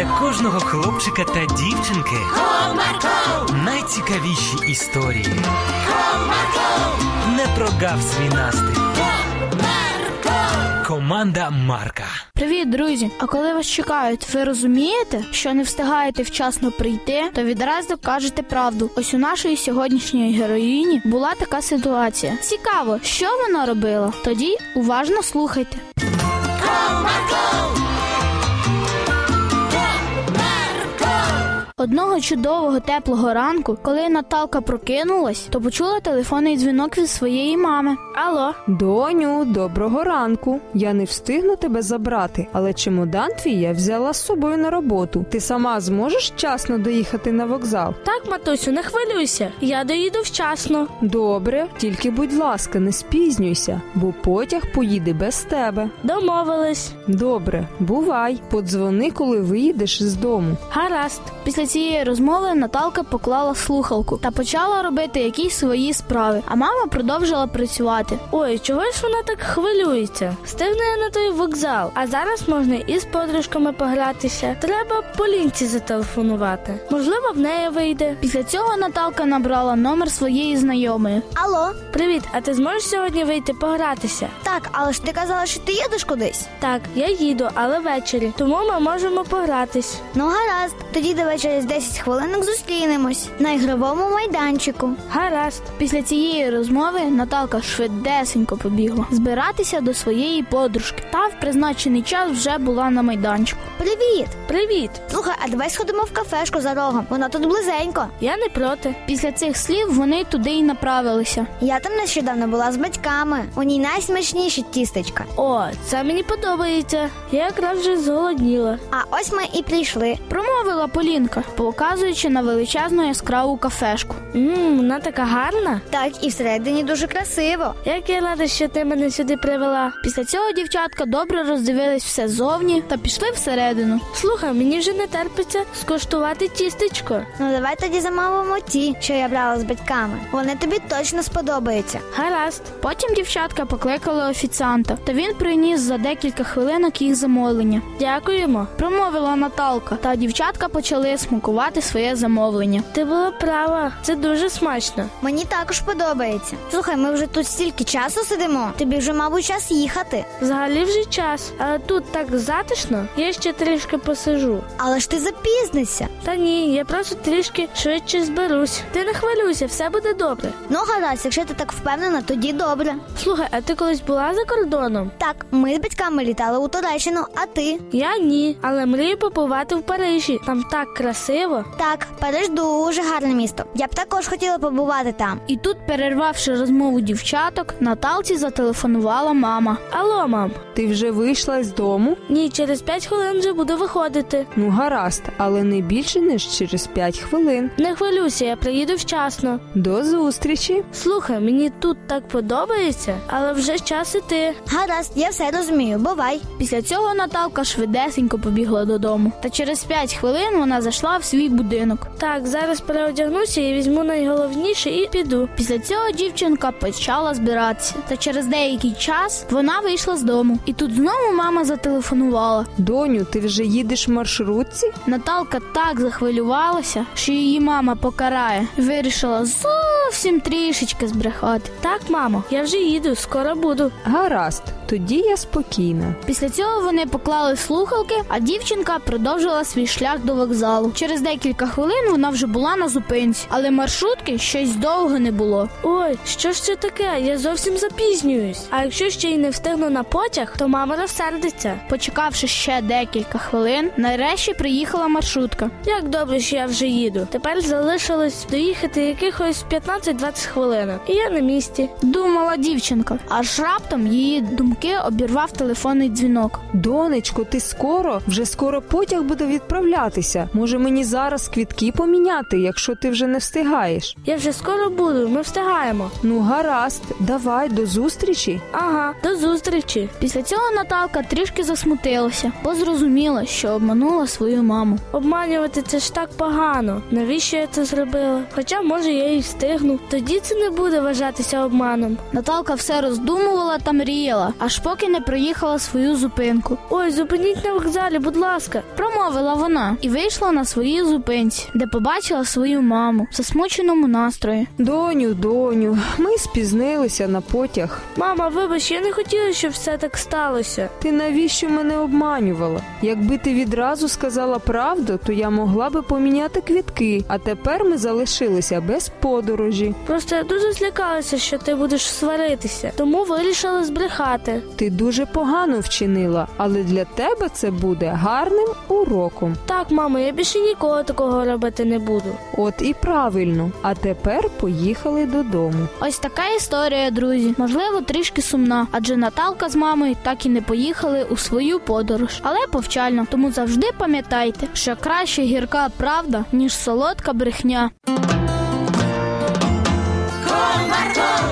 для кожного хлопчика та дівчинки Comarco, найцікавіші історії. Comarco, Не прогав свій настрій. Comarco. Команда Марка. Привіт, друзі! А коли вас чекають, ви розумієте, що не встигаєте вчасно прийти, то відразу кажете правду. Ось у нашої сьогоднішньої героїні була така ситуація. Цікаво, що вона робила? Тоді уважно слухайте. Одного чудового теплого ранку, коли Наталка прокинулась, то почула телефонний дзвінок від своєї мами. Алло, Доню, доброго ранку. Я не встигну тебе забрати, але чемодан твій я взяла з собою на роботу. Ти сама зможеш вчасно доїхати на вокзал? Так, матусю, не хвилюйся. Я доїду вчасно. Добре, тільки будь ласка, не спізнюйся, бо потяг поїде без тебе. Домовились. Добре, бувай. Подзвони, коли виїдеш з дому. Гаразд. Після цієї розмови Наталка поклала слухалку та почала робити якісь свої справи. А мама продовжила працювати. Ой, чого ж вона так хвилюється? Встигне я на той вокзал, а зараз можна і з подружками погратися. Треба Полінці зателефонувати. Можливо, в неї вийде. Після цього Наталка набрала номер своєї знайомої. Алло, Привіт, а ти зможеш сьогодні вийти погратися? так, але ж ти казала, що ти їдеш кудись. Так, я їду, але ввечері, тому ми можемо погратись. Ну гаразд, тоді давай через 10 хвилинок зустрінемось на ігровому майданчику. Гаразд. Після цієї розмови Наталка швидесенько побігла збиратися до своєї подружки. Та в призначений час вже була на майданчику. Привіт! Привіт. Слухай, а давай сходимо в кафешку за рогом. Вона тут близенько. Я не проти. Після цих слів вони туди й направилися. Я там нещодавно була з батьками. У ній найсмачніші тістечка. О, це мені подобається. Я якраз вже зголодніла. А ось ми і прийшли. Промовила Полінка, показуючи на величезну яскраву кафешку. Ммм, вона така гарна. Так, і всередині дуже красиво. Як я рада, що ти мене сюди привела. Після цього дівчатка добре роздивились все зовні та пішли всередину. Слухай, мені вже не терпиться скуштувати тістечко. Ну давай тоді замовимо ті, що я брала з батьками. Вони тобі точно сподобаються. Гаразд. Потім дівчатка покликали офіціанта, та він приніс за декілька хвилинок їх замовлення. Дякуємо. Промовила Наталка, та дівчатка почали смакувати своє замовлення. Ти була права. Це дуже смачно. Мені також подобається. Слухай, ми вже тут стільки часу сидимо. Тобі вже, мабуть, час їхати. Взагалі вже час, але тут так затишно. Я ще трішки посижу. Але ж ти запізнишся. Та ні, я просто трішки швидше зберусь. Ти не хвилюйся, все буде добре. Ну, гаразд, якщо ти так впевнена, тоді добре. Слухай, а ти колись була за кордоном? Так, ми з батьками літали у Туреччину, а ти? Я ні, але мрію побувати в Парижі. Там так красиво. Так, Париж дуже гарне місто. Я б також хотіла побувати там. І тут, перервавши розмову дівчаток, Наталці зателефонувала мама. Алло, мам. Ти вже вийшла з дому? Ні, через п'ять хвилин вже буду виходити. Ну гаразд, але не більше ніж через 5 хвилин. Не хвилюйся, я приїду вчасно. До зустрічі. Слухай, мені тут так подобається, але вже час іти. Гаразд, я все розумію, бувай. Після цього Наталка швидесенько побігла додому. Та через п'ять хвилин вона зайшла в свій будинок. Так, зараз переодягнуся і візьму найголовніше і піду. Після цього дівчинка почала збиратися. Та через деякий час вона вийшла з дому. І тут знову мама зателефонувала. Доню, ти вже їдеш в маршрутці? Наталка так захвилювалася, що її мама покарає. Вирішила зовсім трішечки збрехати. Так, мамо, я вже їду, скоро буду. Гаразд, тоді я спокійна. Після цього вони поклали слухалки, а дівчинка продовжила свій шлях до вокзалу. Через декілька хвилин вона вже була на зупинці, але маршрутки щось довго не було. Ой, що ж це таке? Я зовсім запізнююсь. А якщо ще й не встигну на потяг, то мама розсердиться. Почекавши ще декілька хвилин, нарешті приїхала маршрутка. Як добре, що я вже їду. Тепер залишилось доїхати якихось 15-20 хвилин. І я на місці. Думала дівчинка, аж раптом її думки обірвав телефонний дзвінок. Донечко, ти скоро? Вже скоро потяг буде відправлятися. Може мені зараз квітки поміняти, якщо ти вже не встигаєш. Я вже скоро буду, ми встигаємо. Ну, гаразд, давай до зустрічі. Ага, до зустрічі. Після цього Наталка трішки засмутилася, бо зрозуміла, що обманула свою маму. Обманювати це ж так погано. Навіщо я це зробила? Хоча, може, я і встигну. Встигну. Тоді це не буде вважатися обманом. Наталка все роздумувала та мріяла, аж поки не проїхала свою зупинку. Ой, зупиніть на вокзалі, будь ласка. Промовила вона і вийшла на своїй зупинці, де побачила свою маму в засмученому настрої. Доню, доню, ми спізнилися на потяг. Мама, вибач, я не хотіла, щоб все так сталося. Ти навіщо мене обманювала? Якби ти відразу сказала правду, то я могла би поміняти квітки, а тепер ми залишилися без подорожі. Просто я дуже злякалася, що ти будеш сваритися, тому вирішила збрехати. Ти дуже погано вчинила, але для тебе це буде гарним уроком. Так, мамо, я більше ніколи такого робити не буду. От і правильно. А тепер поїхали додому. Ось така історія, друзі. Можливо, трішки сумна, адже Наталка з мамою так і не поїхали у свою подорож, але повчально. Тому завжди пам'ятайте, що краще гірка правда, ніж солодка брехня. Комарко,